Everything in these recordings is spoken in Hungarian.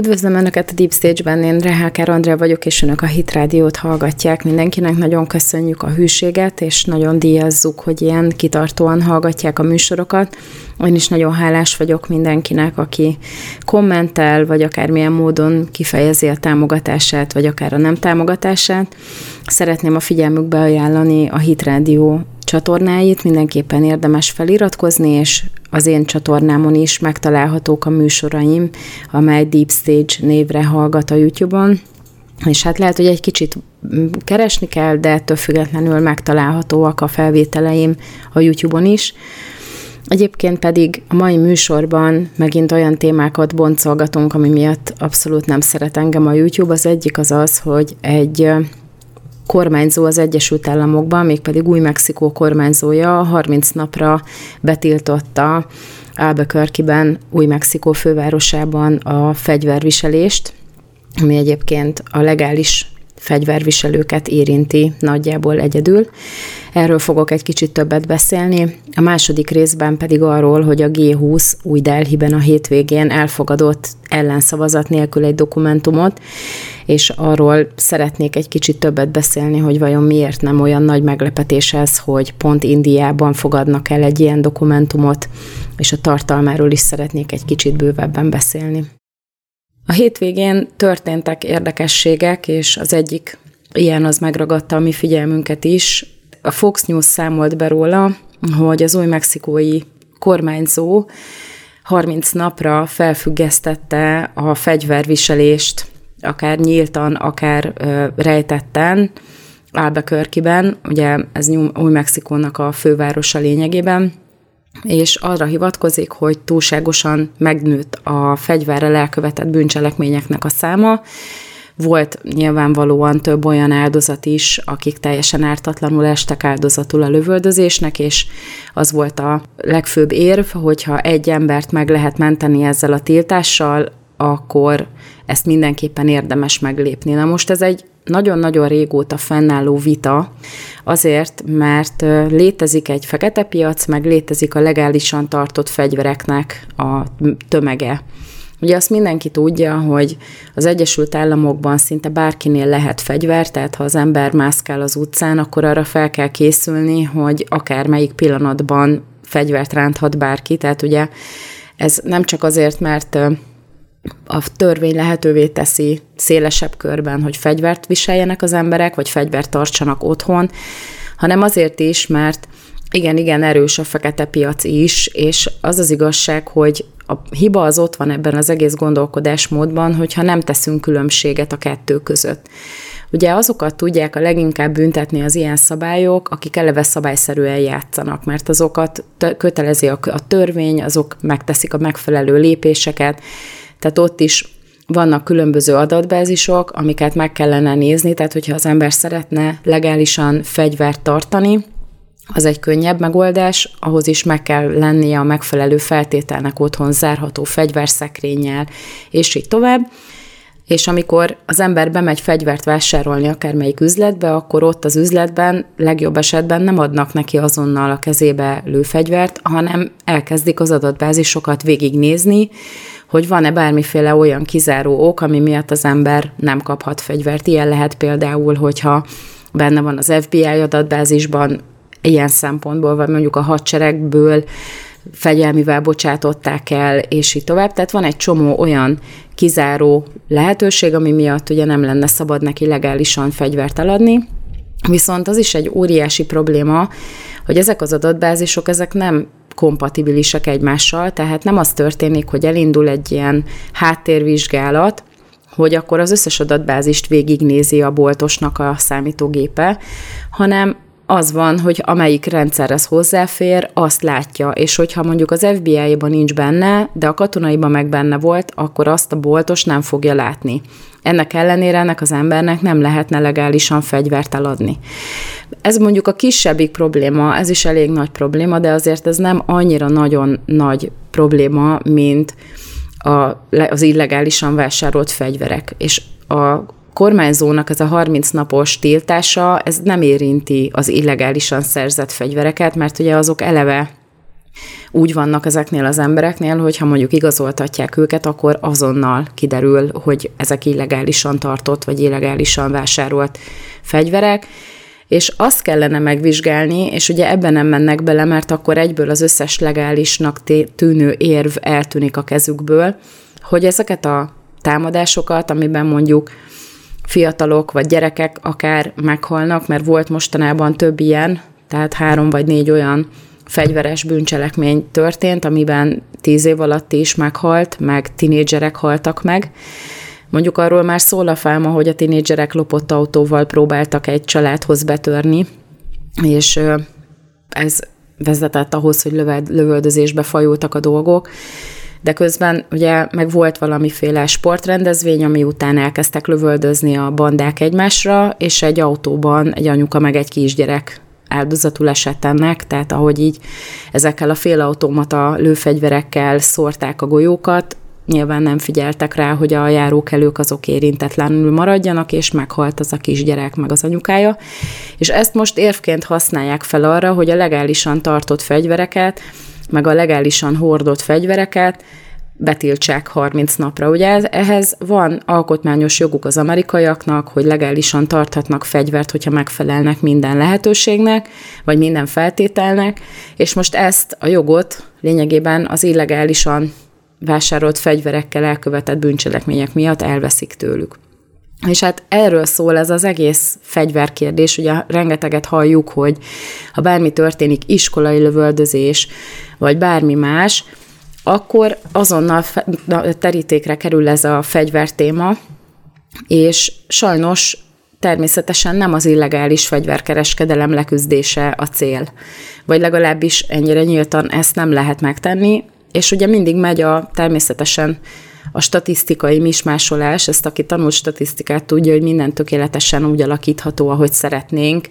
Üdvözlöm Önöket a Deep Stage-ben, én Reháker Andrea vagyok, és Önök a Hit Rádiót hallgatják. Mindenkinek nagyon köszönjük a hűséget, és nagyon díjazzuk, hogy ilyen kitartóan hallgatják a műsorokat. Én is nagyon hálás vagyok mindenkinek, aki kommentel, vagy akármilyen módon kifejezi a támogatását, vagy akár a nem támogatását. Szeretném a figyelmükbe ajánlani a Hit Rádió csatornáit, mindenképpen érdemes feliratkozni, és az én csatornámon is megtalálhatók a műsoraim, amely Deep Stage névre hallgat a YouTube-on, és hát lehet, hogy egy kicsit keresni kell, de ettől függetlenül megtalálhatóak a felvételeim a YouTube-on is. Egyébként pedig a mai műsorban megint olyan témákat boncolgatunk, ami miatt abszolút nem szeret engem a YouTube. Az egyik az az, hogy egy kormányzó az Egyesült Államokban, mégpedig Új-Mexikó kormányzója 30 napra betiltotta Albuquerque-ben, Új-Mexikó fővárosában a fegyverviselést, ami egyébként a legális fegyverviselőket érinti nagyjából egyedül. Erről fogok egy kicsit többet beszélni. A második részben pedig arról, hogy a G20 új Delhiben a hétvégén elfogadott ellenszavazat nélkül egy dokumentumot, és arról szeretnék egy kicsit többet beszélni, hogy vajon miért nem olyan nagy meglepetés ez, hogy pont Indiában fogadnak el egy ilyen dokumentumot, és a tartalmáról is szeretnék egy kicsit bővebben beszélni. A hétvégén történtek érdekességek, és az egyik ilyen az megragadta a mi figyelmünket is. A Fox News számolt be róla, hogy az új mexikói kormányzó 30 napra felfüggesztette a fegyverviselést, akár nyíltan, akár ö, rejtetten, Albuquerque-ben, ugye ez Új-Mexikónak a fővárosa lényegében, és arra hivatkozik, hogy túlságosan megnőtt a fegyverrel elkövetett bűncselekményeknek a száma. Volt nyilvánvalóan több olyan áldozat is, akik teljesen ártatlanul estek áldozatul a lövöldözésnek, és az volt a legfőbb érv, hogyha egy embert meg lehet menteni ezzel a tiltással, akkor ezt mindenképpen érdemes meglépni. Na most ez egy nagyon-nagyon régóta fennálló vita, azért, mert létezik egy fekete piac, meg létezik a legálisan tartott fegyvereknek a tömege. Ugye azt mindenki tudja, hogy az Egyesült Államokban szinte bárkinél lehet fegyver, tehát ha az ember mászkál az utcán, akkor arra fel kell készülni, hogy akár melyik pillanatban fegyvert ránthat bárki. Tehát ugye ez nem csak azért, mert a törvény lehetővé teszi szélesebb körben, hogy fegyvert viseljenek az emberek, vagy fegyvert tartsanak otthon, hanem azért is, mert igen, igen, erős a fekete piac is, és az az igazság, hogy a hiba az ott van ebben az egész gondolkodásmódban, hogyha nem teszünk különbséget a kettő között. Ugye azokat tudják a leginkább büntetni az ilyen szabályok, akik eleve szabályszerűen játszanak, mert azokat kötelezi a törvény, azok megteszik a megfelelő lépéseket, tehát ott is vannak különböző adatbázisok, amiket meg kellene nézni, tehát hogyha az ember szeretne legálisan fegyvert tartani, az egy könnyebb megoldás, ahhoz is meg kell lennie a megfelelő feltételnek otthon zárható fegyverszekrényel, és így tovább. És amikor az ember bemegy fegyvert vásárolni akármelyik üzletbe, akkor ott az üzletben legjobb esetben nem adnak neki azonnal a kezébe lőfegyvert, hanem elkezdik az adatbázisokat végignézni, hogy van-e bármiféle olyan kizáró ok, ami miatt az ember nem kaphat fegyvert. Ilyen lehet például, hogyha benne van az FBI adatbázisban, ilyen szempontból, vagy mondjuk a hadseregből fegyelmivel bocsátották el, és így tovább. Tehát van egy csomó olyan kizáró lehetőség, ami miatt ugye nem lenne szabad neki legálisan fegyvert eladni, Viszont az is egy óriási probléma, hogy ezek az adatbázisok, ezek nem kompatibilisek egymással, tehát nem az történik, hogy elindul egy ilyen háttérvizsgálat, hogy akkor az összes adatbázist végignézi a boltosnak a számítógépe, hanem az van, hogy amelyik rendszerhez hozzáfér, azt látja, és hogyha mondjuk az FBI-ban nincs benne, de a katonaiban meg benne volt, akkor azt a boltos nem fogja látni. Ennek ellenére ennek az embernek nem lehetne legálisan fegyvert eladni. Ez mondjuk a kisebbik probléma, ez is elég nagy probléma, de azért ez nem annyira nagyon nagy probléma, mint a, az illegálisan vásárolt fegyverek. És a kormányzónak ez a 30 napos tiltása, ez nem érinti az illegálisan szerzett fegyvereket, mert ugye azok eleve úgy vannak ezeknél az embereknél, hogy ha mondjuk igazoltatják őket, akkor azonnal kiderül, hogy ezek illegálisan tartott, vagy illegálisan vásárolt fegyverek, és azt kellene megvizsgálni, és ugye ebben nem mennek bele, mert akkor egyből az összes legálisnak tűnő érv eltűnik a kezükből, hogy ezeket a támadásokat, amiben mondjuk fiatalok vagy gyerekek akár meghalnak, mert volt mostanában több ilyen, tehát három vagy négy olyan fegyveres bűncselekmény történt, amiben tíz év alatt is meghalt, meg tinédzserek haltak meg. Mondjuk arról már szól a fáma, hogy a tinédzserek lopott autóval próbáltak egy családhoz betörni, és ez vezetett ahhoz, hogy lövöldözésbe fajultak a dolgok, de közben ugye meg volt valamiféle sportrendezvény, ami után elkezdtek lövöldözni a bandák egymásra, és egy autóban egy anyuka meg egy kisgyerek áldozatul esett ennek, tehát ahogy így ezekkel a félautomata lőfegyverekkel szórták a golyókat, nyilván nem figyeltek rá, hogy a járókelők azok érintetlenül maradjanak, és meghalt az a kisgyerek, meg az anyukája. És ezt most érvként használják fel arra, hogy a legálisan tartott fegyvereket, meg a legálisan hordott fegyvereket betiltsák 30 napra. Ugye ehhez van alkotmányos joguk az amerikaiaknak, hogy legálisan tarthatnak fegyvert, hogyha megfelelnek minden lehetőségnek, vagy minden feltételnek, és most ezt a jogot lényegében az illegálisan vásárolt fegyverekkel elkövetett bűncselekmények miatt elveszik tőlük. És hát erről szól ez az egész fegyverkérdés, ugye rengeteget halljuk, hogy ha bármi történik, iskolai lövöldözés, vagy bármi más, akkor azonnal terítékre kerül ez a fegyvertéma, és sajnos természetesen nem az illegális fegyverkereskedelem leküzdése a cél. Vagy legalábbis ennyire nyíltan ezt nem lehet megtenni, és ugye mindig megy a természetesen a statisztikai mismásolás, ezt aki tanul statisztikát tudja, hogy minden tökéletesen úgy alakítható, ahogy szeretnénk,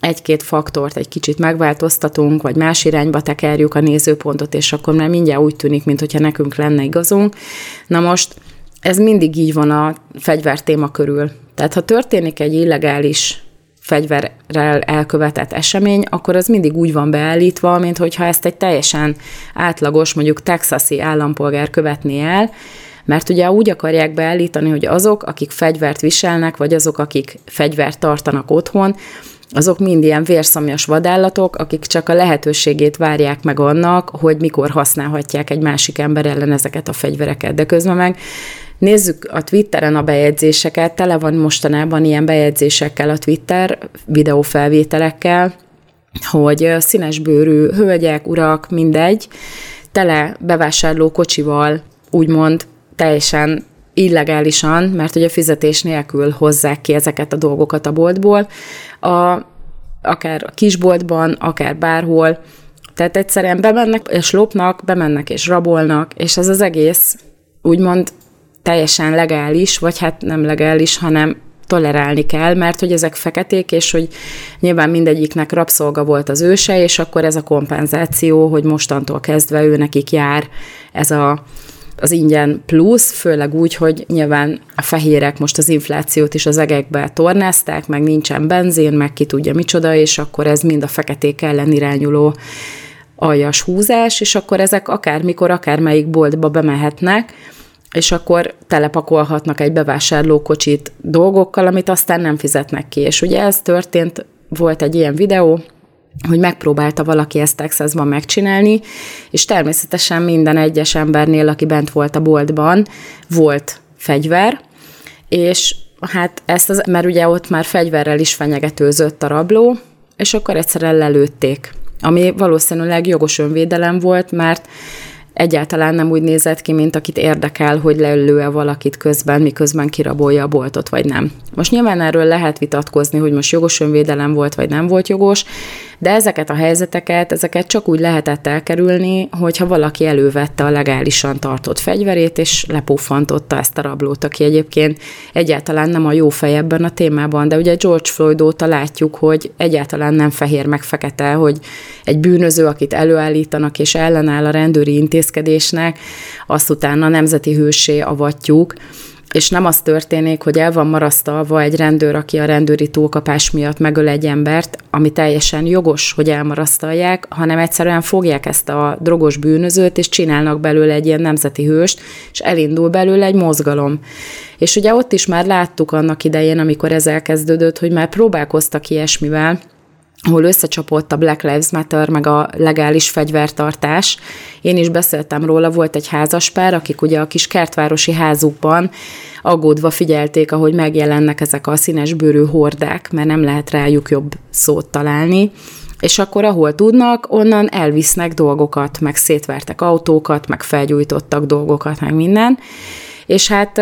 egy-két faktort egy kicsit megváltoztatunk, vagy más irányba tekerjük a nézőpontot, és akkor már mindjárt úgy tűnik, mintha nekünk lenne igazunk. Na most ez mindig így van a fegyver téma körül. Tehát ha történik egy illegális fegyverrel elkövetett esemény, akkor az mindig úgy van beállítva, mint hogyha ezt egy teljesen átlagos, mondjuk texasi állampolgár követné el, mert ugye úgy akarják beállítani, hogy azok, akik fegyvert viselnek, vagy azok, akik fegyvert tartanak otthon, azok mind ilyen vérszomjas vadállatok, akik csak a lehetőségét várják meg annak, hogy mikor használhatják egy másik ember ellen ezeket a fegyvereket. De közben meg Nézzük a Twitteren a bejegyzéseket, tele van mostanában ilyen bejegyzésekkel a Twitter, videófelvételekkel, hogy színesbőrű hölgyek, urak, mindegy, tele bevásárló kocsival, úgymond teljesen illegálisan, mert ugye fizetés nélkül hozzák ki ezeket a dolgokat a boltból, a, akár a kisboltban, akár bárhol, tehát egyszerűen bemennek és lopnak, bemennek és rabolnak, és ez az egész úgymond teljesen legális, vagy hát nem legális, hanem tolerálni kell, mert hogy ezek feketék, és hogy nyilván mindegyiknek rabszolga volt az őse, és akkor ez a kompenzáció, hogy mostantól kezdve ő nekik jár ez a az ingyen plusz, főleg úgy, hogy nyilván a fehérek most az inflációt is az egekbe tornázták, meg nincsen benzin, meg ki tudja micsoda, és akkor ez mind a feketék ellen irányuló aljas húzás, és akkor ezek akármikor, akármelyik boltba bemehetnek, és akkor telepakolhatnak egy bevásárlókocsit dolgokkal, amit aztán nem fizetnek ki. És ugye ez történt, volt egy ilyen videó, hogy megpróbálta valaki ezt Texasban megcsinálni, és természetesen minden egyes embernél, aki bent volt a boltban, volt fegyver, és hát ezt, az, mert ugye ott már fegyverrel is fenyegetőzött a rabló, és akkor egyszerűen lelőtték, ami valószínűleg jogos önvédelem volt, mert egyáltalán nem úgy nézett ki, mint akit érdekel, hogy leülő-e valakit közben, miközben kirabolja a boltot, vagy nem. Most nyilván erről lehet vitatkozni, hogy most jogos önvédelem volt, vagy nem volt jogos, de ezeket a helyzeteket, ezeket csak úgy lehetett elkerülni, hogyha valaki elővette a legálisan tartott fegyverét, és lepuffantotta ezt a rablót, aki egyébként egyáltalán nem a jó fej ebben a témában, de ugye George Floyd óta látjuk, hogy egyáltalán nem fehér meg fekete, hogy egy bűnöző, akit előállítanak és ellenáll a rendőri intézkedésnek, azt utána nemzeti hősé avatjuk, és nem az történik, hogy el van marasztalva egy rendőr, aki a rendőri túlkapás miatt megöl egy embert, ami teljesen jogos, hogy elmarasztalják, hanem egyszerűen fogják ezt a drogos bűnözőt, és csinálnak belőle egy ilyen nemzeti hőst, és elindul belőle egy mozgalom. És ugye ott is már láttuk annak idején, amikor ez elkezdődött, hogy már próbálkoztak ilyesmivel, ahol összecsapott a Black Lives Matter, meg a legális fegyvertartás. Én is beszéltem róla, volt egy házaspár, akik ugye a kis kertvárosi házukban aggódva figyelték, ahogy megjelennek ezek a színes bőrű hordák, mert nem lehet rájuk jobb szót találni. És akkor, ahol tudnak, onnan elvisznek dolgokat, meg szétvertek autókat, meg felgyújtottak dolgokat, meg minden. És hát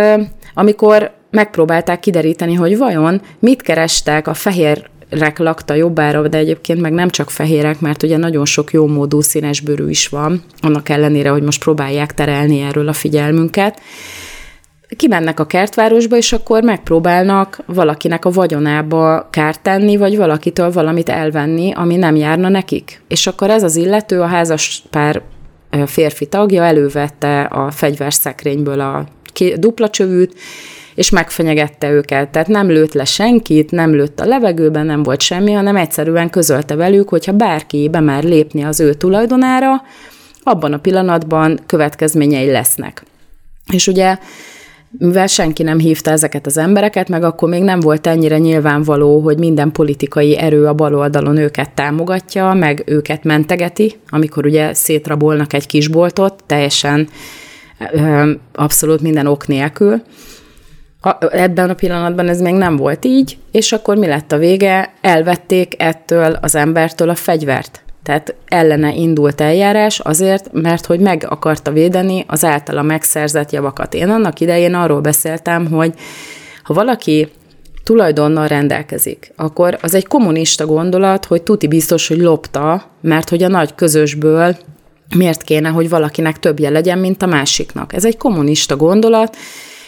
amikor megpróbálták kideríteni, hogy vajon mit kerestek a fehér fehérek lakta jobbára, de egyébként meg nem csak fehérek, mert ugye nagyon sok jó módú színes bőrű is van, annak ellenére, hogy most próbálják terelni erről a figyelmünket. Kimennek a kertvárosba, és akkor megpróbálnak valakinek a vagyonába kárt tenni, vagy valakitől valamit elvenni, ami nem járna nekik. És akkor ez az illető, a házas pár férfi tagja elővette a fegyverszekrényből a dupla csövűt, és megfenyegette őket. Tehát nem lőtt le senkit, nem lőtt a levegőben, nem volt semmi, hanem egyszerűen közölte velük, hogyha bárki bemer lépni az ő tulajdonára, abban a pillanatban következményei lesznek. És ugye mivel senki nem hívta ezeket az embereket, meg akkor még nem volt ennyire nyilvánvaló, hogy minden politikai erő a bal oldalon őket támogatja, meg őket mentegeti, amikor ugye szétrabolnak egy kisboltot, teljesen abszolút minden ok nélkül ebben a pillanatban ez még nem volt így, és akkor mi lett a vége? Elvették ettől az embertől a fegyvert. Tehát ellene indult eljárás azért, mert hogy meg akarta védeni az általa megszerzett javakat. Én annak idején arról beszéltem, hogy ha valaki tulajdonnal rendelkezik, akkor az egy kommunista gondolat, hogy tuti biztos, hogy lopta, mert hogy a nagy közösből miért kéne, hogy valakinek többje legyen, mint a másiknak. Ez egy kommunista gondolat,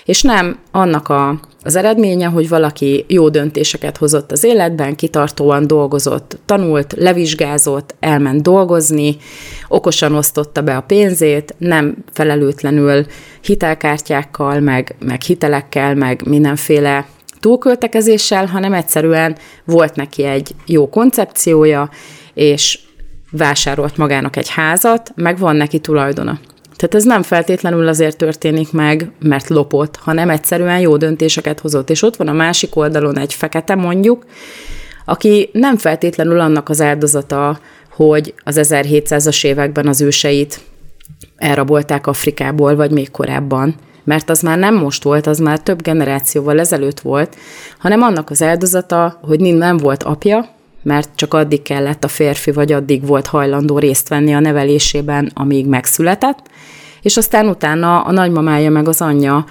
és nem annak a, az eredménye, hogy valaki jó döntéseket hozott az életben, kitartóan dolgozott, tanult, levizsgázott, elment dolgozni, okosan osztotta be a pénzét, nem felelőtlenül hitelkártyákkal, meg, meg hitelekkel, meg mindenféle túlköltekezéssel, hanem egyszerűen volt neki egy jó koncepciója, és vásárolt magának egy házat, meg van neki tulajdona. Tehát ez nem feltétlenül azért történik meg, mert lopott, hanem egyszerűen jó döntéseket hozott. És ott van a másik oldalon egy fekete mondjuk, aki nem feltétlenül annak az áldozata, hogy az 1700-as években az őseit elrabolták Afrikából, vagy még korábban, mert az már nem most volt, az már több generációval ezelőtt volt, hanem annak az áldozata, hogy nem volt apja, mert csak addig kellett a férfi, vagy addig volt hajlandó részt venni a nevelésében, amíg megszületett, és aztán utána a nagymamája meg az anyja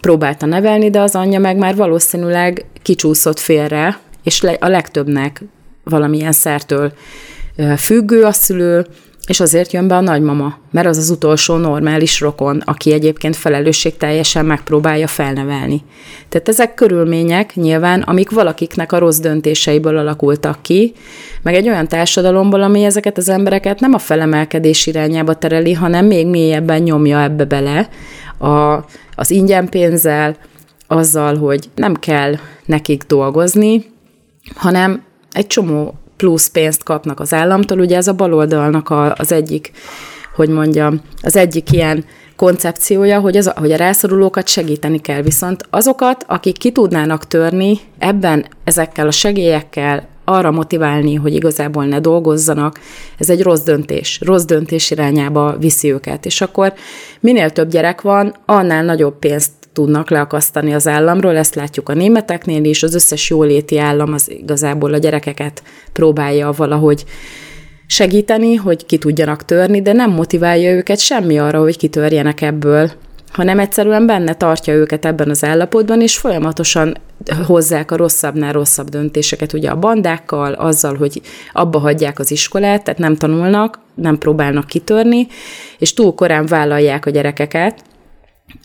próbálta nevelni, de az anyja meg már valószínűleg kicsúszott félre, és a legtöbbnek valamilyen szertől függő a szülő, és azért jön be a nagymama, mert az az utolsó normális rokon, aki egyébként felelősségteljesen megpróbálja felnevelni. Tehát ezek körülmények nyilván, amik valakiknek a rossz döntéseiből alakultak ki, meg egy olyan társadalomból, ami ezeket az embereket nem a felemelkedés irányába tereli, hanem még mélyebben nyomja ebbe bele a, az ingyen pénzzel, azzal, hogy nem kell nekik dolgozni, hanem egy csomó plusz pénzt kapnak az államtól. Ugye ez a baloldalnak a, az egyik, hogy mondjam, az egyik ilyen koncepciója, hogy, az, hogy a rászorulókat segíteni kell. Viszont azokat, akik ki tudnának törni ebben ezekkel a segélyekkel, arra motiválni, hogy igazából ne dolgozzanak, ez egy rossz döntés. Rossz döntés irányába viszi őket. És akkor minél több gyerek van, annál nagyobb pénzt tudnak leakasztani az államról, ezt látjuk a németeknél is, az összes jóléti állam az igazából a gyerekeket próbálja valahogy segíteni, hogy ki tudjanak törni, de nem motiválja őket semmi arra, hogy kitörjenek ebből, hanem egyszerűen benne tartja őket ebben az állapotban, és folyamatosan hozzák a rosszabbnál rosszabb döntéseket, ugye a bandákkal, azzal, hogy abba hagyják az iskolát, tehát nem tanulnak, nem próbálnak kitörni, és túl korán vállalják a gyerekeket,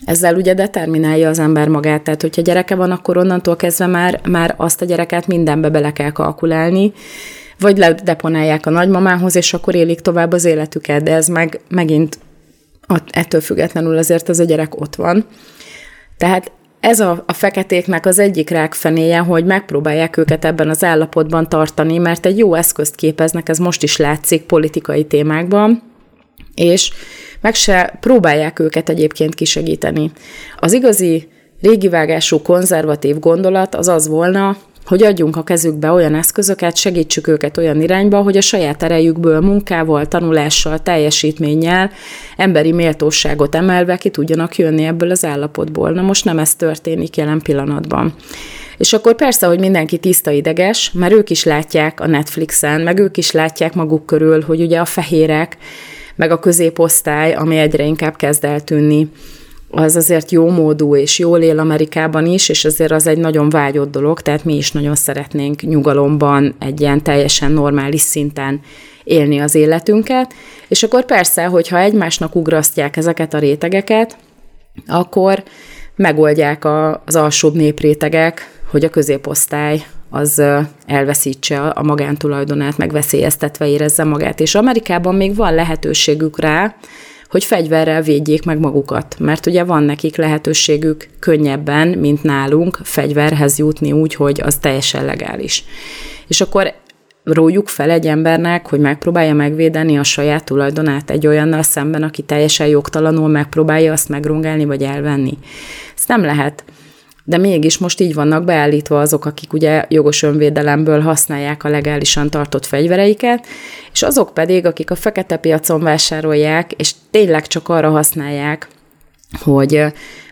ezzel ugye determinálja az ember magát, tehát hogyha gyereke van, akkor onnantól kezdve már, már azt a gyereket mindenbe bele kell kalkulálni, vagy ledeponálják a nagymamához, és akkor élik tovább az életüket, de ez meg megint ettől függetlenül azért az a gyerek ott van. Tehát ez a, a feketéknek az egyik rákfenéje, hogy megpróbálják őket ebben az állapotban tartani, mert egy jó eszközt képeznek, ez most is látszik politikai témákban, és meg se próbálják őket egyébként kisegíteni. Az igazi régi vágású konzervatív gondolat az az volna, hogy adjunk a kezükbe olyan eszközöket, segítsük őket olyan irányba, hogy a saját erejükből, munkával, tanulással, teljesítménnyel, emberi méltóságot emelve ki tudjanak jönni ebből az állapotból. Na most nem ez történik jelen pillanatban. És akkor persze, hogy mindenki tiszta ideges, mert ők is látják a Netflixen, meg ők is látják maguk körül, hogy ugye a fehérek, meg a középosztály, ami egyre inkább kezd eltűnni, az azért jó módú és jól él Amerikában is, és azért az egy nagyon vágyott dolog, tehát mi is nagyon szeretnénk nyugalomban egy ilyen teljesen normális szinten élni az életünket, és akkor persze, hogyha egymásnak ugrasztják ezeket a rétegeket, akkor megoldják az alsóbb néprétegek, hogy a középosztály az elveszítse a magántulajdonát, meg veszélyeztetve érezze magát. És Amerikában még van lehetőségük rá, hogy fegyverrel védjék meg magukat, mert ugye van nekik lehetőségük könnyebben, mint nálunk fegyverhez jutni úgy, hogy az teljesen legális. És akkor rójuk fel egy embernek, hogy megpróbálja megvédeni a saját tulajdonát egy olyannal szemben, aki teljesen jogtalanul megpróbálja azt megrongálni vagy elvenni. Ezt nem lehet de mégis most így vannak beállítva azok, akik ugye jogos önvédelemből használják a legálisan tartott fegyvereiket, és azok pedig, akik a fekete piacon vásárolják, és tényleg csak arra használják, hogy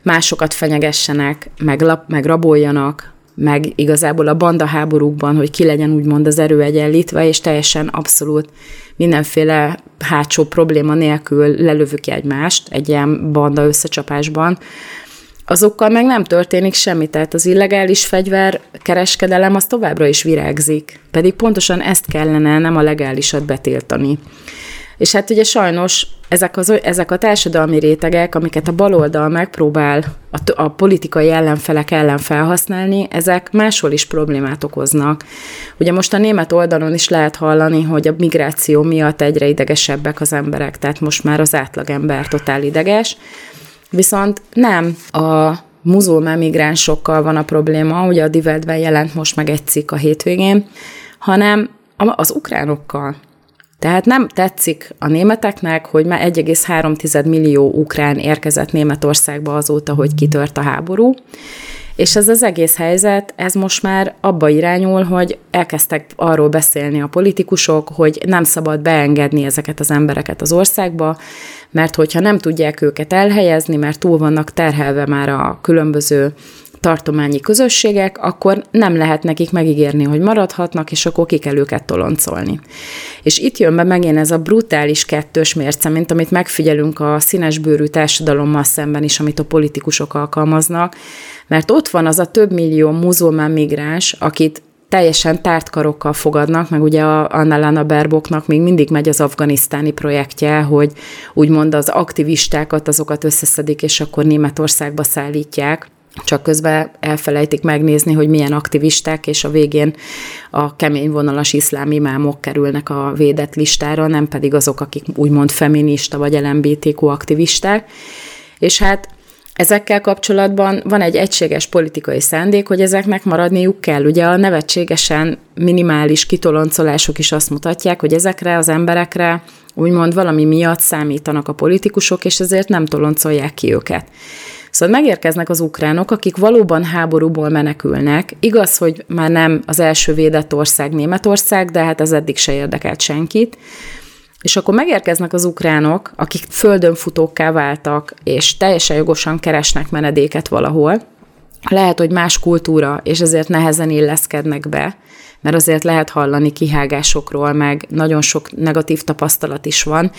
másokat fenyegessenek, meg, lap, meg raboljanak, meg igazából a banda háborúkban, hogy ki legyen úgymond az erő egyenlítve, és teljesen abszolút mindenféle hátsó probléma nélkül lelövük egymást egy ilyen banda összecsapásban, azokkal meg nem történik semmi, tehát az illegális fegyver kereskedelem az továbbra is virágzik, pedig pontosan ezt kellene nem a legálisat betiltani. És hát ugye sajnos ezek, az, ezek a társadalmi rétegek, amiket a baloldal megpróbál a, a politikai ellenfelek ellen felhasználni, ezek máshol is problémát okoznak. Ugye most a német oldalon is lehet hallani, hogy a migráció miatt egyre idegesebbek az emberek, tehát most már az átlagember totál ideges, Viszont nem a muzulmán migránsokkal van a probléma, ugye a Diveltben jelent most meg egy cikk a hétvégén, hanem az ukránokkal. Tehát nem tetszik a németeknek, hogy már 1,3 millió ukrán érkezett Németországba azóta, hogy kitört a háború, és ez az egész helyzet, ez most már abba irányul, hogy elkezdtek arról beszélni a politikusok, hogy nem szabad beengedni ezeket az embereket az országba, mert hogyha nem tudják őket elhelyezni, mert túl vannak terhelve már a különböző tartományi közösségek, akkor nem lehet nekik megígérni, hogy maradhatnak, és akkor ki kell őket toloncolni. És itt jön be megint ez a brutális kettős mérce, mint amit megfigyelünk a színesbőrű társadalommal szemben is, amit a politikusok alkalmaznak, mert ott van az a több millió muzulmán migráns, akit teljesen tárt karokkal fogadnak, meg ugye a Annalana Berboknak még mindig megy az afganisztáni projektje, hogy úgymond az aktivistákat, azokat összeszedik, és akkor Németországba szállítják csak közben elfelejtik megnézni, hogy milyen aktivisták, és a végén a kemény vonalas iszlám imámok kerülnek a védett listára, nem pedig azok, akik úgymond feminista vagy LMBTQ aktivisták. És hát Ezekkel kapcsolatban van egy egységes politikai szándék, hogy ezeknek maradniuk kell. Ugye a nevetségesen minimális kitoloncolások is azt mutatják, hogy ezekre az emberekre úgymond valami miatt számítanak a politikusok, és ezért nem toloncolják ki őket. Szóval megérkeznek az ukránok, akik valóban háborúból menekülnek. Igaz, hogy már nem az első védett ország Németország, de hát ez eddig se érdekelt senkit. És akkor megérkeznek az ukránok, akik földön futókká váltak, és teljesen jogosan keresnek menedéket valahol. Lehet, hogy más kultúra, és ezért nehezen illeszkednek be, mert azért lehet hallani kihágásokról, meg nagyon sok negatív tapasztalat is van,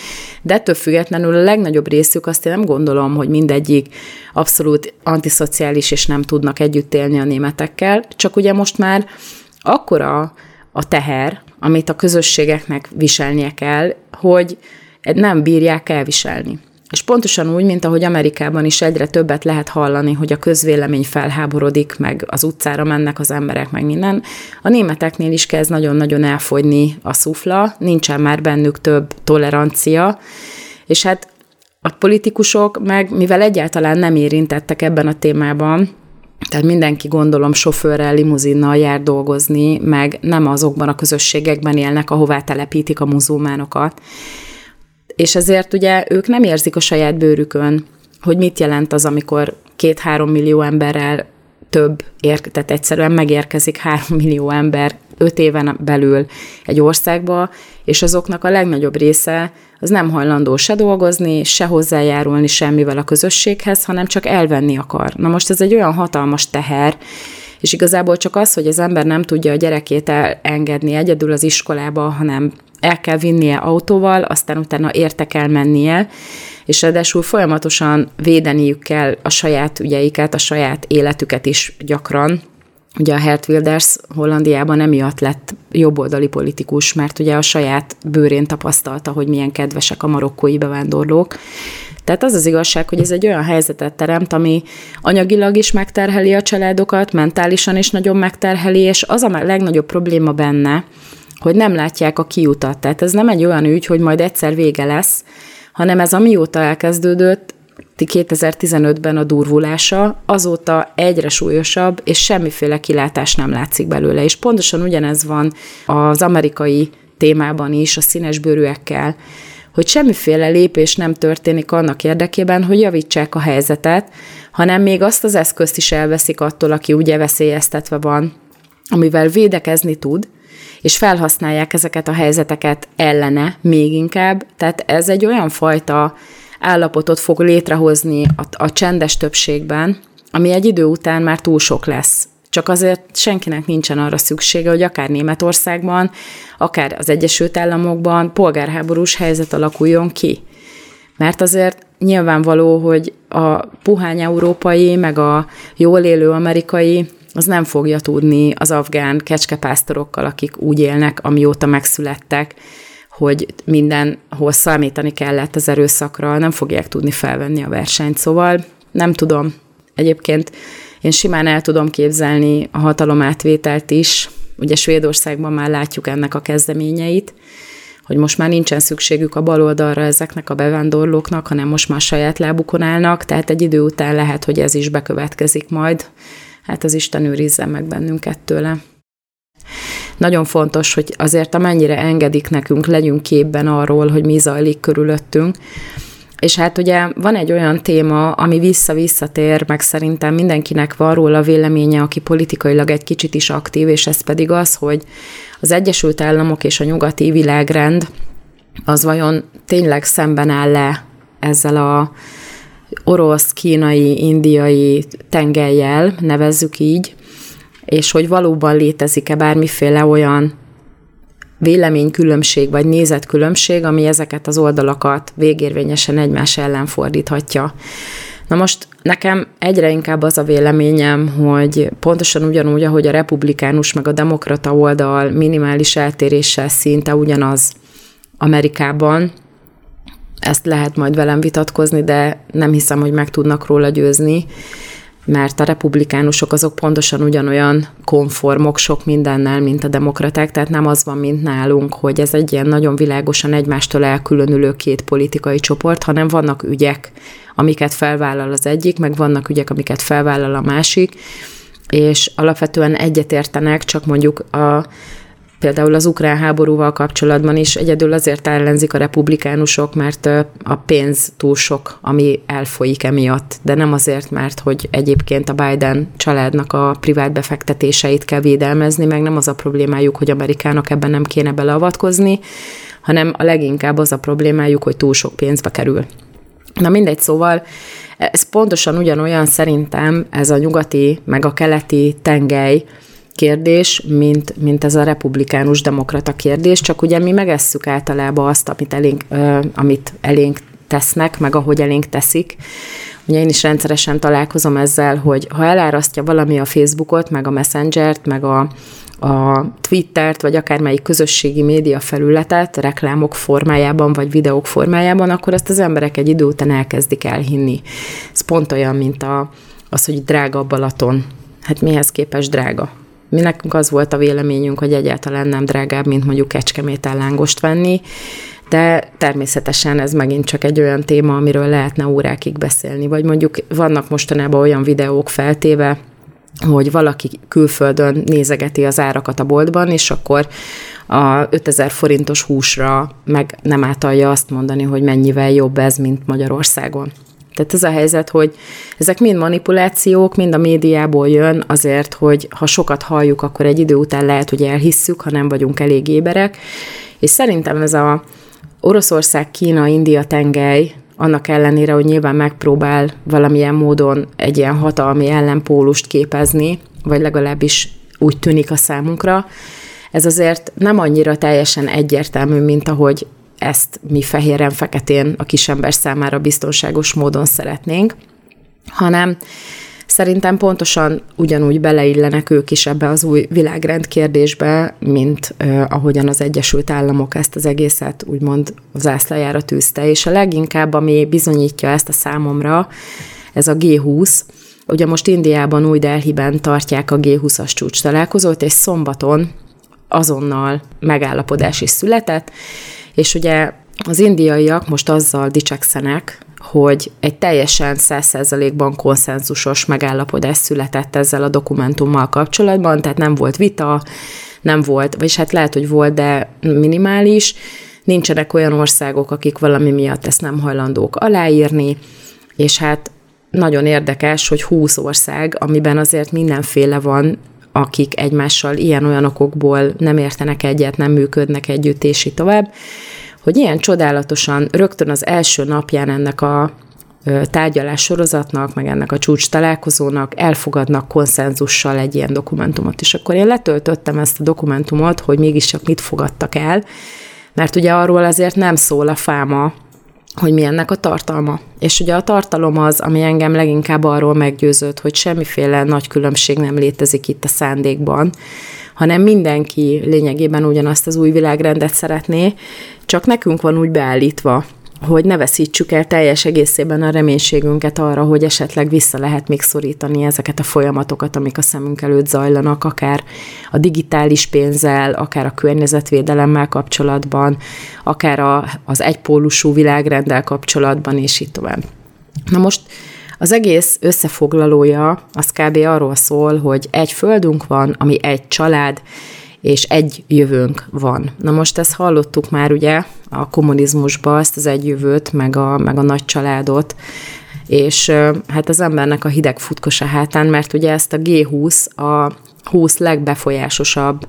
de ettől függetlenül a legnagyobb részük azt én nem gondolom, hogy mindegyik abszolút antiszociális, és nem tudnak együtt élni a németekkel, csak ugye most már akkora a teher, amit a közösségeknek viselnie kell, hogy nem bírják elviselni. És pontosan úgy, mint ahogy Amerikában is egyre többet lehet hallani, hogy a közvélemény felháborodik, meg az utcára mennek az emberek, meg minden, a németeknél is kezd nagyon-nagyon elfogyni a szufla, nincsen már bennük több tolerancia, és hát a politikusok meg, mivel egyáltalán nem érintettek ebben a témában, Tehát mindenki gondolom sofőrrel, limuzinnal jár dolgozni, meg nem azokban a közösségekben élnek, ahová telepítik a muzulmánokat. És ezért ugye ők nem érzik a saját bőrükön, hogy mit jelent az, amikor két-három millió emberrel több, ér, tehát egyszerűen megérkezik három millió ember öt éven belül egy országba, és azoknak a legnagyobb része az nem hajlandó se dolgozni, se hozzájárulni semmivel a közösséghez, hanem csak elvenni akar. Na most ez egy olyan hatalmas teher, és igazából csak az, hogy az ember nem tudja a gyerekét elengedni egyedül az iskolába, hanem el kell vinnie autóval, aztán utána érte kell mennie, és ráadásul folyamatosan védeniük kell a saját ügyeiket, a saját életüket is gyakran. Ugye a Hert Wilders Hollandiában emiatt lett jobboldali politikus, mert ugye a saját bőrén tapasztalta, hogy milyen kedvesek a marokkói bevándorlók. Tehát az az igazság, hogy ez egy olyan helyzetet teremt, ami anyagilag is megterheli a családokat, mentálisan is nagyon megterheli, és az a legnagyobb probléma benne, hogy nem látják a kiutat. Tehát ez nem egy olyan ügy, hogy majd egyszer vége lesz, hanem ez amióta elkezdődött, 2015-ben a durvulása, azóta egyre súlyosabb, és semmiféle kilátás nem látszik belőle. És pontosan ugyanez van az amerikai témában is, a színes bőrűekkel, hogy semmiféle lépés nem történik annak érdekében, hogy javítsák a helyzetet, hanem még azt az eszközt is elveszik attól, aki ugye veszélyeztetve van, amivel védekezni tud, és felhasználják ezeket a helyzeteket ellene még inkább. Tehát ez egy olyan fajta állapotot fog létrehozni a, a csendes többségben, ami egy idő után már túl sok lesz. Csak azért senkinek nincsen arra szüksége, hogy akár Németországban, akár az Egyesült Államokban polgárháborús helyzet alakuljon ki. Mert azért nyilvánvaló, hogy a puhány európai, meg a jól élő amerikai az nem fogja tudni az afgán kecskepásztorokkal, akik úgy élnek, amióta megszülettek, hogy mindenhol számítani kellett az erőszakra, nem fogják tudni felvenni a versenyt. Szóval nem tudom. Egyébként én simán el tudom képzelni a hatalomátvételt is. Ugye Svédországban már látjuk ennek a kezdeményeit, hogy most már nincsen szükségük a baloldalra ezeknek a bevándorlóknak, hanem most már saját lábukon állnak, tehát egy idő után lehet, hogy ez is bekövetkezik majd hát az Isten őrizzen meg bennünket tőle. Nagyon fontos, hogy azért amennyire engedik nekünk, legyünk képben arról, hogy mi zajlik körülöttünk, és hát ugye van egy olyan téma, ami vissza-visszatér, meg szerintem mindenkinek van róla véleménye, aki politikailag egy kicsit is aktív, és ez pedig az, hogy az Egyesült Államok és a nyugati világrend az vajon tényleg szemben áll le ezzel a orosz, kínai, indiai tengelyel, nevezzük így, és hogy valóban létezik-e bármiféle olyan véleménykülönbség vagy nézetkülönbség, ami ezeket az oldalakat végérvényesen egymás ellen fordíthatja. Na most nekem egyre inkább az a véleményem, hogy pontosan ugyanúgy, ahogy a republikánus meg a demokrata oldal minimális eltéréssel szinte ugyanaz Amerikában, ezt lehet majd velem vitatkozni, de nem hiszem, hogy meg tudnak róla győzni, mert a republikánusok azok pontosan ugyanolyan konformok sok mindennel, mint a demokraták, tehát nem az van, mint nálunk, hogy ez egy ilyen nagyon világosan egymástól elkülönülő két politikai csoport, hanem vannak ügyek, amiket felvállal az egyik, meg vannak ügyek, amiket felvállal a másik, és alapvetően egyetértenek, csak mondjuk a például az ukrán háborúval kapcsolatban is egyedül azért ellenzik a republikánusok, mert a pénz túl sok, ami elfolyik emiatt, de nem azért, mert hogy egyébként a Biden családnak a privát befektetéseit kell védelmezni, meg nem az a problémájuk, hogy amerikának ebben nem kéne beleavatkozni, hanem a leginkább az a problémájuk, hogy túl sok pénzbe kerül. Na mindegy, szóval ez pontosan ugyanolyan szerintem ez a nyugati, meg a keleti tengely, kérdés, mint, mint ez a republikánus demokrata kérdés, csak ugye mi megesszük általában azt, amit elénk, amit elénk tesznek, meg ahogy elénk teszik. Ugye én is rendszeresen találkozom ezzel, hogy ha elárasztja valami a Facebookot, meg a Messengert, meg a, a Twittert, vagy akármelyik közösségi média felületet reklámok formájában, vagy videók formájában, akkor azt az emberek egy idő után elkezdik elhinni. Ez pont olyan, mint a, az, hogy drága a Balaton. Hát mihez képes drága? Mi nekünk az volt a véleményünk, hogy egyáltalán nem drágább, mint mondjuk Kecskemét lángost venni, de természetesen ez megint csak egy olyan téma, amiről lehetne órákig beszélni. Vagy mondjuk vannak mostanában olyan videók feltéve, hogy valaki külföldön nézegeti az árakat a boltban, és akkor a 5000 forintos húsra meg nem átalja azt mondani, hogy mennyivel jobb ez, mint Magyarországon. Tehát ez a helyzet, hogy ezek mind manipulációk, mind a médiából jön azért, hogy ha sokat halljuk, akkor egy idő után lehet, hogy elhisszük, ha nem vagyunk elég éberek. És szerintem ez a Oroszország, Kína, India tengely, annak ellenére, hogy nyilván megpróbál valamilyen módon egy ilyen hatalmi ellenpólust képezni, vagy legalábbis úgy tűnik a számunkra, ez azért nem annyira teljesen egyértelmű, mint ahogy ezt mi fehéren-feketén a kisember számára biztonságos módon szeretnénk, hanem szerintem pontosan ugyanúgy beleillenek ők is ebbe az új világrend kérdésbe, mint uh, ahogyan az Egyesült Államok ezt az egészet úgymond zászlajára tűzte, és a leginkább, ami bizonyítja ezt a számomra, ez a G20, Ugye most Indiában, új Delhiben tartják a G20-as csúcs találkozót, és szombaton azonnal megállapodás is született, és ugye az indiaiak most azzal dicsekszenek, hogy egy teljesen 100%-ban konszenzusos megállapodás született ezzel a dokumentummal kapcsolatban, tehát nem volt vita, nem volt, vagy hát lehet, hogy volt, de minimális. Nincsenek olyan országok, akik valami miatt ezt nem hajlandók aláírni, és hát nagyon érdekes, hogy 20 ország, amiben azért mindenféle van, akik egymással ilyen-olyan okokból nem értenek egyet, nem működnek együtt, és így tovább, hogy ilyen csodálatosan rögtön az első napján ennek a tárgyalás sorozatnak, meg ennek a csúcs találkozónak elfogadnak konszenzussal egy ilyen dokumentumot. És akkor én letöltöttem ezt a dokumentumot, hogy mégis csak mit fogadtak el, mert ugye arról azért nem szól a fáma, hogy mi ennek a tartalma. És ugye a tartalom az, ami engem leginkább arról meggyőzött, hogy semmiféle nagy különbség nem létezik itt a szándékban, hanem mindenki lényegében ugyanazt az új világrendet szeretné, csak nekünk van úgy beállítva, hogy ne veszítsük el teljes egészében a reménységünket arra, hogy esetleg vissza lehet még szorítani ezeket a folyamatokat, amik a szemünk előtt zajlanak, akár a digitális pénzzel, akár a környezetvédelemmel kapcsolatban, akár a, az egypólusú világrenddel kapcsolatban, és így tovább. Na most az egész összefoglalója az kb. arról szól, hogy egy földünk van, ami egy család, és egy jövőnk van. Na most ezt hallottuk már ugye a kommunizmusban, ezt az egy jövőt, meg a, meg a nagy családot, és hát az embernek a hideg futkos a hátán, mert ugye ezt a G20 a 20 legbefolyásosabb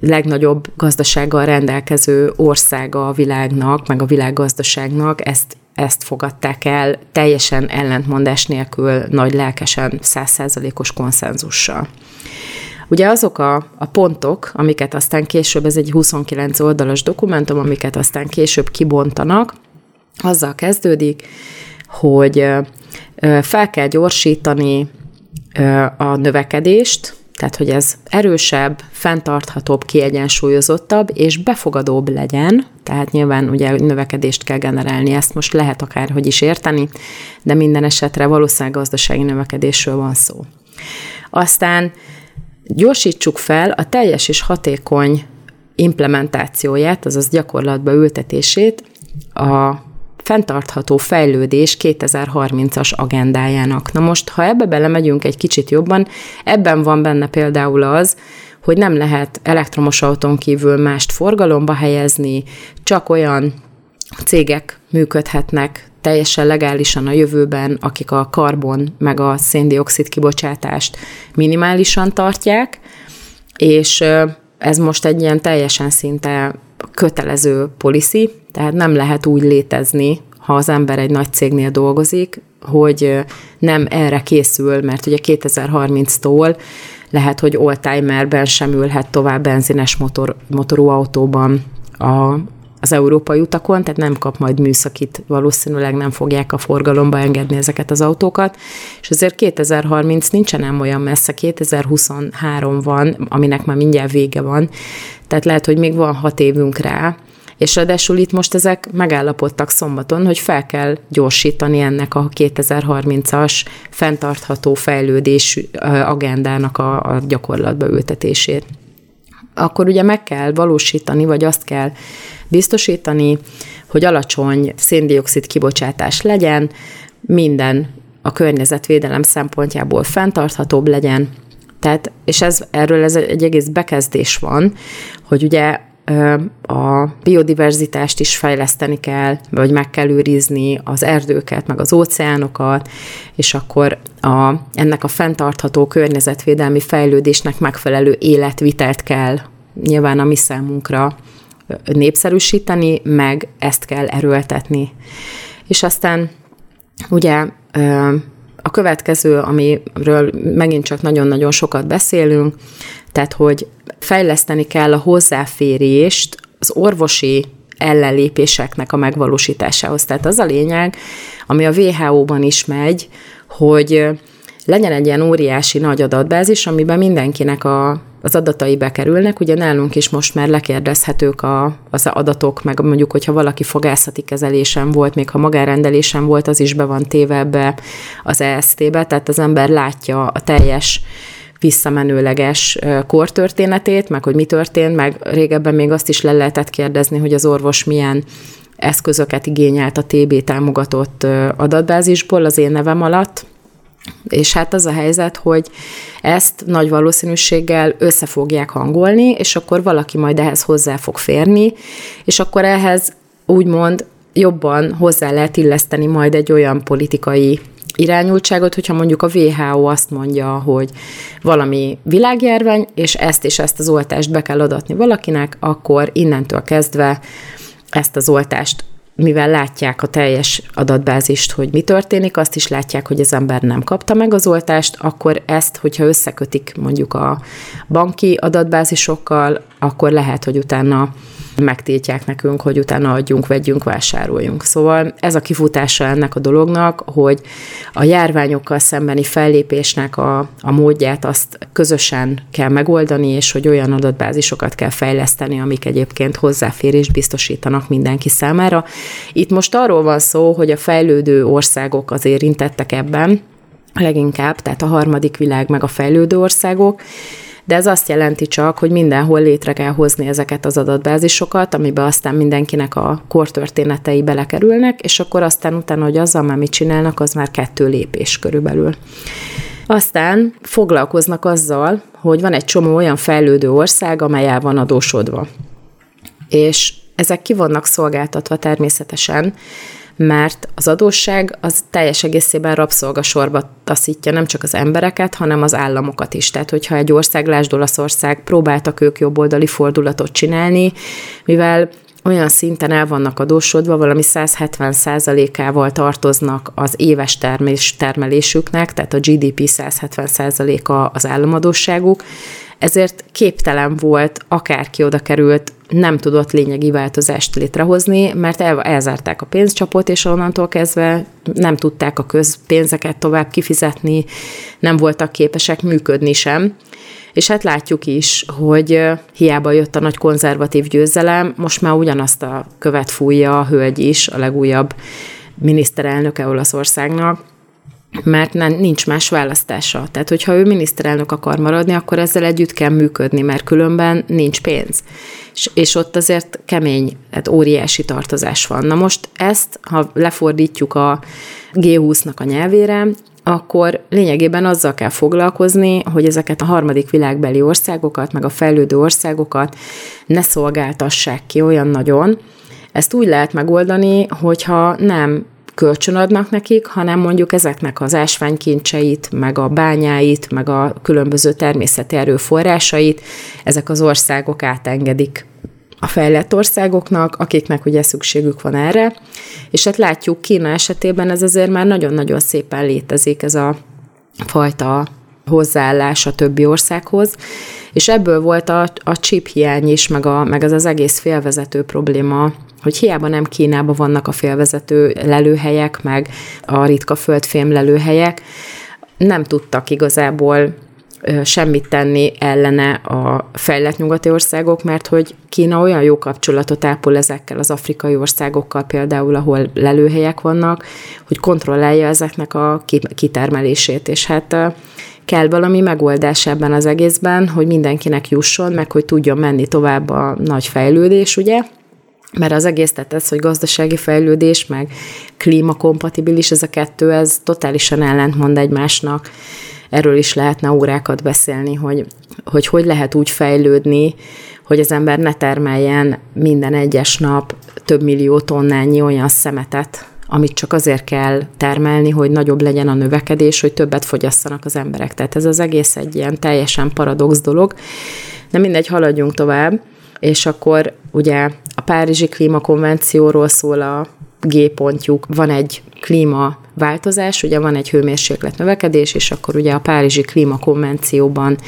legnagyobb gazdasággal rendelkező országa a világnak, meg a világgazdaságnak, ezt ezt fogadták el teljesen ellentmondás nélkül, nagy lelkesen, százszázalékos konszenzussal. Ugye azok a, a pontok, amiket aztán később, ez egy 29 oldalas dokumentum, amiket aztán később kibontanak, azzal kezdődik, hogy fel kell gyorsítani a növekedést, tehát hogy ez erősebb, fenntarthatóbb, kiegyensúlyozottabb és befogadóbb legyen, tehát nyilván ugye növekedést kell generálni, ezt most lehet akárhogy is érteni, de minden esetre valószínűleg gazdasági növekedésről van szó. Aztán gyorsítsuk fel a teljes és hatékony implementációját, azaz gyakorlatba ültetését a fenntartható fejlődés 2030-as agendájának. Na most, ha ebbe belemegyünk egy kicsit jobban, ebben van benne például az, hogy nem lehet elektromos autón kívül mást forgalomba helyezni, csak olyan cégek működhetnek teljesen legálisan a jövőben, akik a karbon meg a széndiokszid kibocsátást minimálisan tartják, és ez most egy ilyen teljesen szinte kötelező policy, tehát nem lehet úgy létezni, ha az ember egy nagy cégnél dolgozik, hogy nem erre készül, mert ugye 2030-tól lehet, hogy oldtimerben sem ülhet tovább benzines motor, motorú autóban a, az európai utakon, tehát nem kap majd műszakit, valószínűleg nem fogják a forgalomba engedni ezeket az autókat, és azért 2030 nincsen nem olyan messze, 2023 van, aminek már mindjárt vége van, tehát lehet, hogy még van hat évünk rá, és ráadásul itt most ezek megállapodtak szombaton, hogy fel kell gyorsítani ennek a 2030-as fenntartható fejlődés agendának a, a gyakorlatba ültetését. Akkor ugye meg kell valósítani, vagy azt kell biztosítani, hogy alacsony széndiokszid kibocsátás legyen minden a környezetvédelem szempontjából fenntarthatóbb legyen. Tehát, és ez, erről ez egy egész bekezdés van, hogy ugye a biodiverzitást is fejleszteni kell, vagy meg kell őrizni az erdőket, meg az óceánokat, és akkor a, ennek a fenntartható környezetvédelmi fejlődésnek megfelelő életvitelt kell nyilván a mi számunkra népszerűsíteni, meg ezt kell erőltetni. És aztán ugye a következő, amiről megint csak nagyon-nagyon sokat beszélünk, tehát hogy fejleszteni kell a hozzáférést az orvosi ellenlépéseknek a megvalósításához. Tehát az a lényeg, ami a WHO-ban is megy, hogy legyen egy ilyen óriási nagy adatbázis, amiben mindenkinek a, az adatai bekerülnek. Ugye nálunk is most már lekérdezhetők a, az adatok, meg mondjuk, hogyha valaki fogászati kezelésen volt, még ha magárendelésen volt, az is be van téve ebbe az EST-be, tehát az ember látja a teljes visszamenőleges kortörténetét, meg hogy mi történt, meg régebben még azt is le lehetett kérdezni, hogy az orvos milyen eszközöket igényelt a TB támogatott adatbázisból az én nevem alatt, és hát az a helyzet, hogy ezt nagy valószínűséggel össze fogják hangolni, és akkor valaki majd ehhez hozzá fog férni, és akkor ehhez úgymond jobban hozzá lehet illeszteni majd egy olyan politikai irányultságot, hogyha mondjuk a WHO azt mondja, hogy valami világjárvány, és ezt és ezt az oltást be kell adatni valakinek, akkor innentől kezdve ezt az oltást mivel látják a teljes adatbázist, hogy mi történik, azt is látják, hogy az ember nem kapta meg az oltást, akkor ezt, hogyha összekötik mondjuk a banki adatbázisokkal, akkor lehet, hogy utána megtiltják nekünk, hogy utána adjunk, vegyünk, vásároljunk. Szóval ez a kifutása ennek a dolognak, hogy a járványokkal szembeni fellépésnek a, a módját azt közösen kell megoldani, és hogy olyan adatbázisokat kell fejleszteni, amik egyébként hozzáférés biztosítanak mindenki számára. Itt most arról van szó, hogy a fejlődő országok az érintettek ebben, leginkább, tehát a harmadik világ meg a fejlődő országok, de ez azt jelenti csak, hogy mindenhol létre kell hozni ezeket az adatbázisokat, amiben aztán mindenkinek a kortörténetei belekerülnek, és akkor aztán utána, hogy azzal már mit csinálnak, az már kettő lépés körülbelül. Aztán foglalkoznak azzal, hogy van egy csomó olyan fejlődő ország, amely el van adósodva. És ezek ki vannak szolgáltatva természetesen mert az adósság az teljes egészében rabszolgasorba taszítja nem csak az embereket, hanem az államokat is. Tehát, hogyha egy ország, lásd Olaszország, próbáltak ők jobboldali fordulatot csinálni, mivel olyan szinten el vannak adósodva, valami 170% ával tartoznak az éves termés, termelésüknek, tehát a GDP 170 a az államadóságuk, ezért képtelen volt, akárki oda került, nem tudott lényegi változást létrehozni, mert el, elzárták a pénzcsapot, és onnantól kezdve nem tudták a közpénzeket tovább kifizetni, nem voltak képesek működni sem. És hát látjuk is, hogy hiába jött a nagy konzervatív győzelem, most már ugyanazt a követ fújja a hölgy is, a legújabb miniszterelnöke Olaszországnak, mert nem, nincs más választása. Tehát, hogyha ő miniszterelnök akar maradni, akkor ezzel együtt kell működni, mert különben nincs pénz. És, és ott azért kemény, tehát óriási tartozás van. Na most ezt, ha lefordítjuk a G20-nak a nyelvére, akkor lényegében azzal kell foglalkozni, hogy ezeket a harmadik világbeli országokat, meg a fejlődő országokat ne szolgáltassák ki olyan nagyon. Ezt úgy lehet megoldani, hogyha nem kölcsönadnak nekik, hanem mondjuk ezeknek az ásványkincseit, meg a bányáit, meg a különböző természeti erőforrásait ezek az országok átengedik a fejlett országoknak, akiknek ugye szükségük van erre, és hát látjuk Kína esetében ez azért már nagyon-nagyon szépen létezik ez a fajta hozzáállás a többi országhoz, és ebből volt a, a chip hiány is, meg, a, meg ez az egész félvezető probléma hogy hiába nem Kínában vannak a félvezető lelőhelyek, meg a ritka földfém lelőhelyek, nem tudtak igazából semmit tenni ellene a fejlett nyugati országok, mert hogy Kína olyan jó kapcsolatot ápol ezekkel az afrikai országokkal, például, ahol lelőhelyek vannak, hogy kontrollálja ezeknek a kitermelését, és hát kell valami megoldás ebben az egészben, hogy mindenkinek jusson, meg hogy tudjon menni tovább a nagy fejlődés, ugye? Mert az egész, tehát ez, hogy gazdasági fejlődés, meg klímakompatibilis, ez a kettő, ez totálisan ellentmond egymásnak. Erről is lehetne órákat beszélni, hogy hogy, hogy lehet úgy fejlődni, hogy az ember ne termeljen minden egyes nap több millió tonnányi olyan szemetet, amit csak azért kell termelni, hogy nagyobb legyen a növekedés, hogy többet fogyasszanak az emberek. Tehát ez az egész egy ilyen teljesen paradox dolog. De mindegy, haladjunk tovább, és akkor ugye Párizsi Klímakonvencióról szól a G pontjuk, van egy klíma változás, ugye van egy hőmérséklet növekedés, és akkor ugye a Párizsi Klímakonvencióban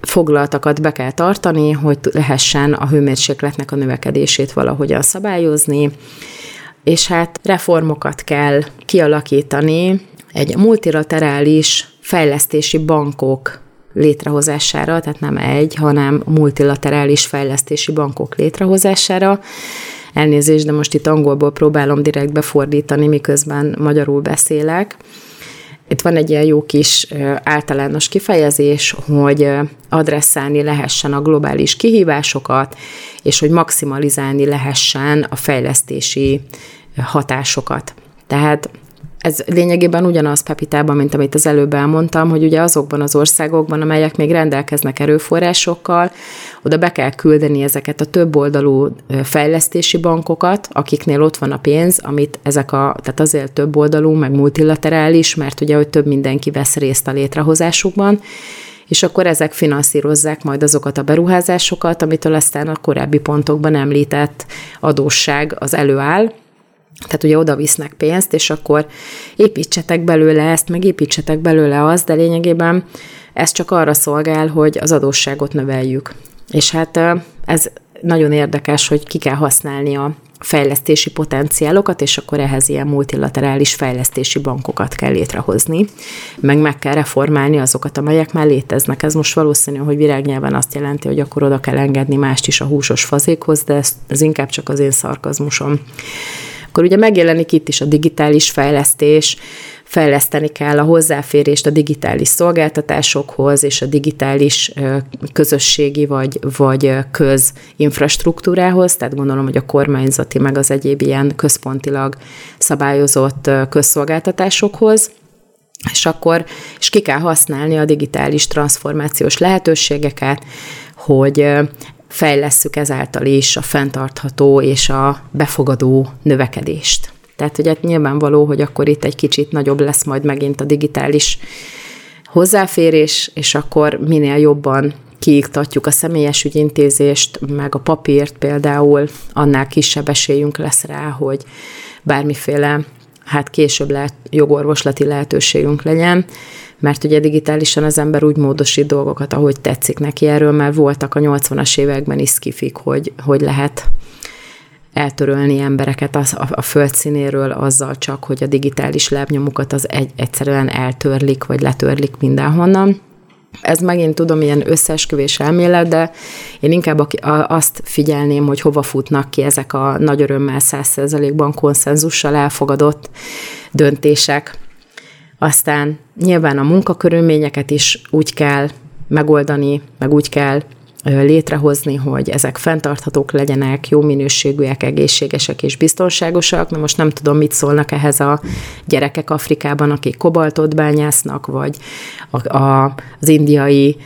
foglaltakat be kell tartani, hogy lehessen a hőmérsékletnek a növekedését valahogyan szabályozni, és hát reformokat kell kialakítani. Egy multilaterális fejlesztési bankok létrehozására, tehát nem egy, hanem multilaterális fejlesztési bankok létrehozására. Elnézést, de most itt angolból próbálom direkt befordítani, miközben magyarul beszélek. Itt van egy ilyen jó kis általános kifejezés, hogy adresszálni lehessen a globális kihívásokat, és hogy maximalizálni lehessen a fejlesztési hatásokat. Tehát ez lényegében ugyanaz Pepitában, mint amit az előbb elmondtam, hogy ugye azokban az országokban, amelyek még rendelkeznek erőforrásokkal, oda be kell küldeni ezeket a több oldalú fejlesztési bankokat, akiknél ott van a pénz, amit ezek a, tehát azért több oldalú, meg multilaterális, mert ugye, hogy több mindenki vesz részt a létrehozásukban, és akkor ezek finanszírozzák majd azokat a beruházásokat, amitől aztán a korábbi pontokban említett adósság az előáll, tehát ugye oda visznek pénzt, és akkor építsetek belőle ezt, meg építsetek belőle azt, de lényegében ez csak arra szolgál, hogy az adósságot növeljük. És hát ez nagyon érdekes, hogy ki kell használni a fejlesztési potenciálokat, és akkor ehhez ilyen multilaterális fejlesztési bankokat kell létrehozni, meg meg kell reformálni azokat, amelyek már léteznek. Ez most valószínű, hogy virágnyelven azt jelenti, hogy akkor oda kell engedni mást is a húsos fazékhoz, de ez, ez inkább csak az én szarkazmusom. Akkor ugye megjelenik itt is a digitális fejlesztés, fejleszteni kell a hozzáférést a digitális szolgáltatásokhoz és a digitális közösségi vagy, vagy közinfrastruktúrához, tehát gondolom, hogy a kormányzati meg az egyéb ilyen központilag szabályozott közszolgáltatásokhoz, és akkor és ki kell használni a digitális transformációs lehetőségeket, hogy fejlesszük ezáltal is a fenntartható és a befogadó növekedést. Tehát ugye nyilvánvaló, hogy akkor itt egy kicsit nagyobb lesz majd megint a digitális hozzáférés, és akkor minél jobban kiiktatjuk a személyes ügyintézést, meg a papírt például, annál kisebb esélyünk lesz rá, hogy bármiféle, hát később lehet jogorvoslati lehetőségünk legyen, mert ugye digitálisan az ember úgy módosít dolgokat, ahogy tetszik neki. Erről már voltak a 80-as években is kifik, hogy, hogy lehet eltörölni embereket a, a földszínéről azzal csak, hogy a digitális lábnyomukat az egy, egyszerűen eltörlik, vagy letörlik mindenhonnan. Ez megint tudom, ilyen összeesküvés elmélet, de én inkább azt figyelném, hogy hova futnak ki ezek a nagy örömmel 100%-ban konszenzussal elfogadott döntések. Aztán nyilván a munkakörülményeket is úgy kell megoldani, meg úgy kell létrehozni, hogy ezek fenntarthatók legyenek, jó minőségűek, egészségesek és biztonságosak. Na most nem tudom, mit szólnak ehhez a gyerekek Afrikában, akik kobaltot bányásznak, vagy a, a, az indiai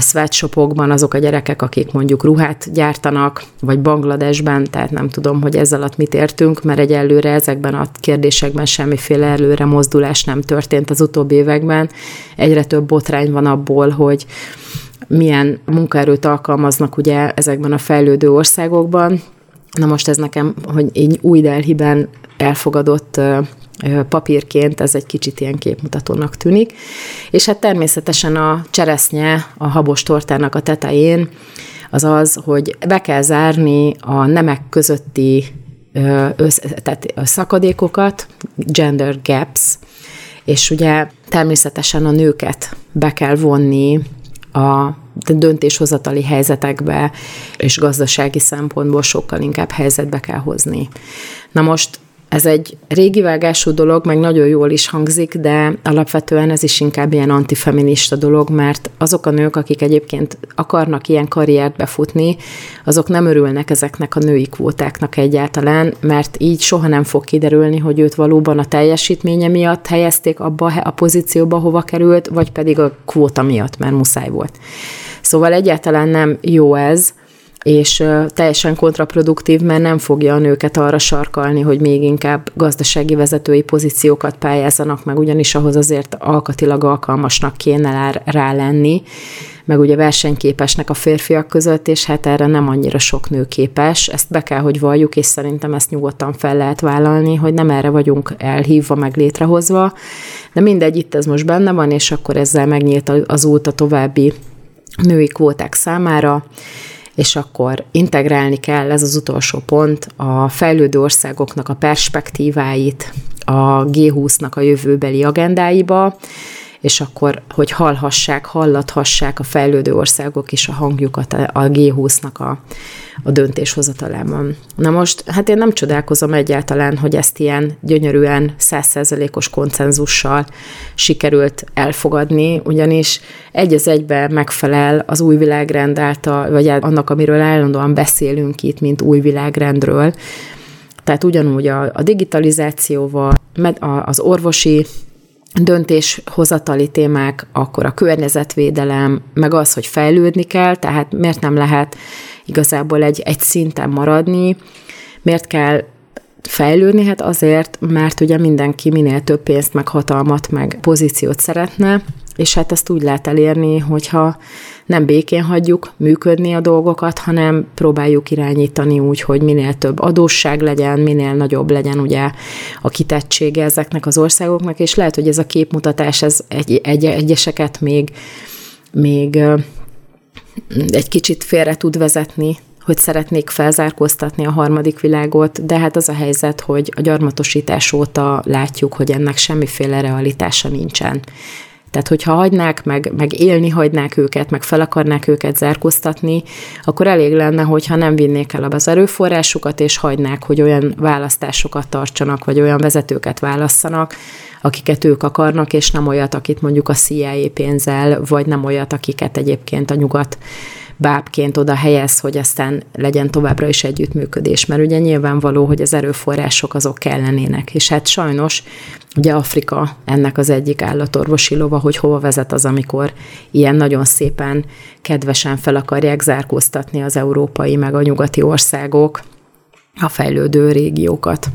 sweatshopokban azok a gyerekek, akik mondjuk ruhát gyártanak, vagy Bangladesben, tehát nem tudom, hogy ezzel alatt mit értünk, mert egyelőre ezekben a kérdésekben semmiféle előre mozdulás nem történt az utóbbi években. Egyre több botrány van abból, hogy milyen munkaerőt alkalmaznak ugye ezekben a fejlődő országokban. Na most ez nekem, hogy így új Delhiben elfogadott papírként ez egy kicsit ilyen képmutatónak tűnik. És hát természetesen a cseresznye a habos tortának a tetején az az, hogy be kell zárni a nemek közötti össz, tehát a szakadékokat, gender gaps, és ugye természetesen a nőket be kell vonni a döntéshozatali helyzetekbe és gazdasági szempontból sokkal inkább helyzetbe kell hozni. Na most Ez egy régi vágású dolog, meg nagyon jól is hangzik, de alapvetően ez is inkább ilyen antifeminista dolog, mert azok a nők, akik egyébként akarnak ilyen karriert befutni, azok nem örülnek ezeknek a női kvótáknak egyáltalán, mert így soha nem fog kiderülni, hogy őt valóban a teljesítménye miatt helyezték abba a pozícióba, hova került, vagy pedig a kvóta miatt, mert muszáj volt. Szóval egyáltalán nem jó ez, és teljesen kontraproduktív, mert nem fogja a nőket arra sarkalni, hogy még inkább gazdasági vezetői pozíciókat pályázzanak meg, ugyanis ahhoz azért alkatilag alkalmasnak kéne rá lenni, meg ugye versenyképesnek a férfiak között, és hát erre nem annyira sok nő képes. Ezt be kell, hogy valljuk, és szerintem ezt nyugodtan fel lehet vállalni, hogy nem erre vagyunk elhívva, meg létrehozva. De mindegy, itt ez most benne van, és akkor ezzel megnyílt az út a további női kvóták számára és akkor integrálni kell, ez az utolsó pont, a fejlődő országoknak a perspektíváit a G20-nak a jövőbeli agendáiba, és akkor, hogy hallhassák, hallathassák a fejlődő országok is a hangjukat a G20-nak a, a döntéshozatalában. Na most, hát én nem csodálkozom egyáltalán, hogy ezt ilyen gyönyörűen százszerzelékos konszenzussal sikerült elfogadni, ugyanis egy az egybe megfelel az új világrend által, vagy annak, amiről állandóan beszélünk itt, mint új világrendről, tehát ugyanúgy a, a digitalizációval, az orvosi döntéshozatali témák, akkor a környezetvédelem, meg az, hogy fejlődni kell, tehát miért nem lehet igazából egy, egy szinten maradni, miért kell fejlődni? Hát azért, mert ugye mindenki minél több pénzt, meg hatalmat, meg pozíciót szeretne, és hát ezt úgy lehet elérni, hogyha nem békén hagyjuk működni a dolgokat, hanem próbáljuk irányítani úgy, hogy minél több adósság legyen, minél nagyobb legyen ugye a kitettsége ezeknek az országoknak, és lehet, hogy ez a képmutatás ez egy, egy, egyeseket még, még egy kicsit félre tud vezetni, hogy szeretnék felzárkóztatni a harmadik világot, de hát az a helyzet, hogy a gyarmatosítás óta látjuk, hogy ennek semmiféle realitása nincsen. Tehát, hogyha hagynák, meg, meg élni hagynák őket, meg fel akarnák őket zárkóztatni, akkor elég lenne, hogyha nem vinnék el az erőforrásukat, és hagynák, hogy olyan választásokat tartsanak, vagy olyan vezetőket válasszanak, akiket ők akarnak, és nem olyat, akit mondjuk a CIA pénzzel, vagy nem olyat, akiket egyébként a nyugat bábként oda helyez, hogy aztán legyen továbbra is együttműködés, mert ugye nyilvánvaló, hogy az erőforrások azok kellenének, és hát sajnos ugye Afrika ennek az egyik állatorvosi lova, hogy hova vezet az, amikor ilyen nagyon szépen, kedvesen fel akarják zárkóztatni az európai meg a nyugati országok a fejlődő régiókat.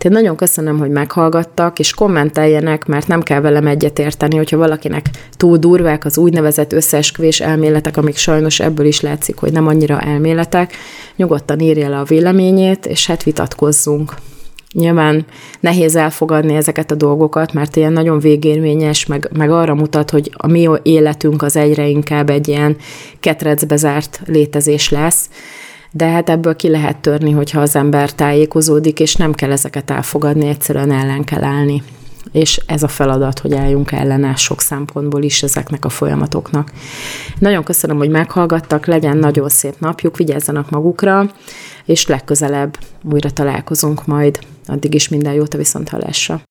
Tehát nagyon köszönöm, hogy meghallgattak, és kommenteljenek, mert nem kell velem egyetérteni, hogyha valakinek túl durvák az úgynevezett összeesküvés elméletek, amik sajnos ebből is látszik, hogy nem annyira elméletek, nyugodtan írja le a véleményét, és hát vitatkozzunk. Nyilván nehéz elfogadni ezeket a dolgokat, mert ilyen nagyon végérvényes, meg, meg arra mutat, hogy a mi életünk az egyre inkább egy ilyen ketrecbe zárt létezés lesz, de hát ebből ki lehet törni, hogyha az ember tájékozódik, és nem kell ezeket elfogadni, egyszerűen ellen kell állni. És ez a feladat, hogy álljunk ellene sok szempontból is ezeknek a folyamatoknak. Nagyon köszönöm, hogy meghallgattak, legyen nagyon szép napjuk, vigyázzanak magukra, és legközelebb újra találkozunk majd. Addig is minden jót a viszonthallásra.